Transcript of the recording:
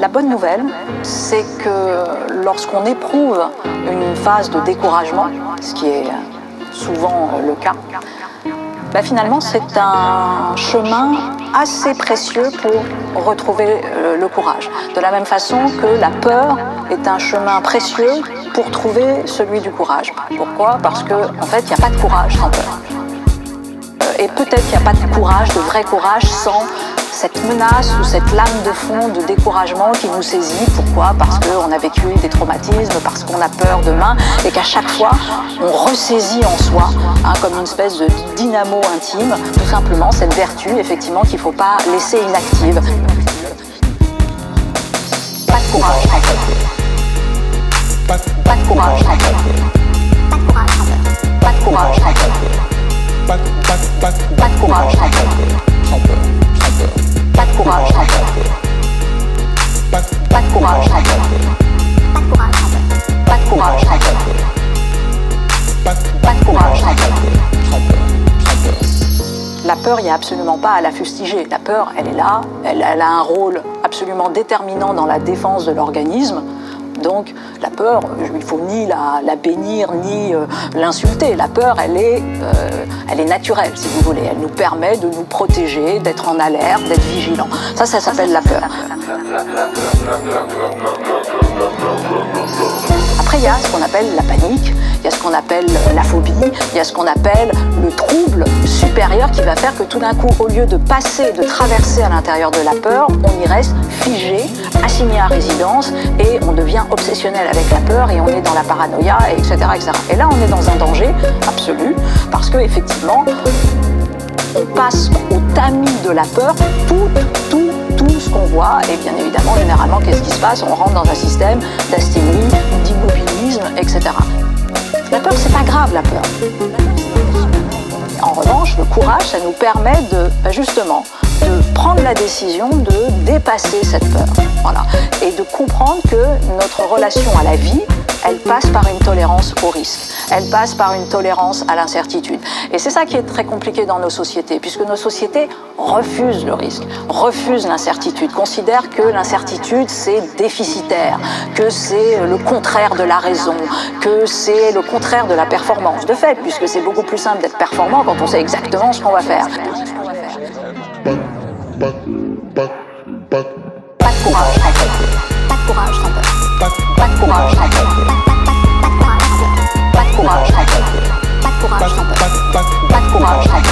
La bonne nouvelle, c'est que lorsqu'on éprouve une phase de découragement, ce qui est souvent le cas, bah, finalement c'est un chemin assez précieux pour retrouver euh, le courage. De la même façon que la peur est un chemin précieux pour trouver celui du courage. Pourquoi? Parce qu'en en fait, il n'y a pas de courage sans peur. Euh, et peut-être qu'il n'y a pas de courage, de vrai courage, sans cette menace ou cette lame de fond de découragement qui nous saisit. Pourquoi? Parce qu'on a vécu des traumatismes, parce qu'on a peur demain et qu'à chaque fois, on ressaisit en soi, hein, comme une espèce de dynamo intime, tout simplement cette vertu, effectivement, qu'il ne faut pas laisser inactive. Pas de courage, en fait. Pas de courage, en fait. Pas de courage, en fait. Pas de courage, fait. Pas de courage. Pas de courage Pas de courage Pas de courage Pas de courage La peur, il n'y a absolument pas à la fustiger. La peur, elle est là, elle, elle a un rôle absolument déterminant dans la défense de l'organisme. Donc la peur, il ne faut ni la, bénir ni euh, l'insulter. La peur, elle est, euh, elle est naturelle, si vous voulez. Elle nous permet de nous protéger, d'être en alerte, d'être vigilant. Ça, ça s'appelle la peur. Après, il y a ce qu'on appelle la panique, il y a ce qu'on appelle la phobie, il y a ce qu'on appelle le trouble supérieur qui va faire que tout d'un coup, au lieu de passer, de traverser à l'intérieur de la peur, on y reste figé, assigné à résidence et on devient obsessionnel avec la peur et on est dans la paranoïa, etc. etc. Et là, on est dans un danger absolu parce que effectivement, on passe au tamis de la peur tout, tout, tout ce qu'on voit. Et bien évidemment, généralement, qu'est-ce qui se passe? On rentre dans un système d'asthénie, d'immobilisme, c'est pas grave, la peur. En revanche, le courage, ça nous permet de, bah, justement, de prendre la décision de dépasser cette peur. Et de comprendre que notre relation à la vie, elle passe par une tolérance au risque, elle passe par une tolérance à l'incertitude. Et c'est ça qui est très compliqué dans nos sociétés, puisque nos sociétés refusent le risque, refusent l'incertitude, considèrent que l'incertitude c'est déficitaire, que c'est le contraire de la raison, que c'est le contraire de la performance. De fait, puisque c'est beaucoup plus simple d'être performant quand on sait exactement ce qu'on va faire. Pas de courage, Bắt 跑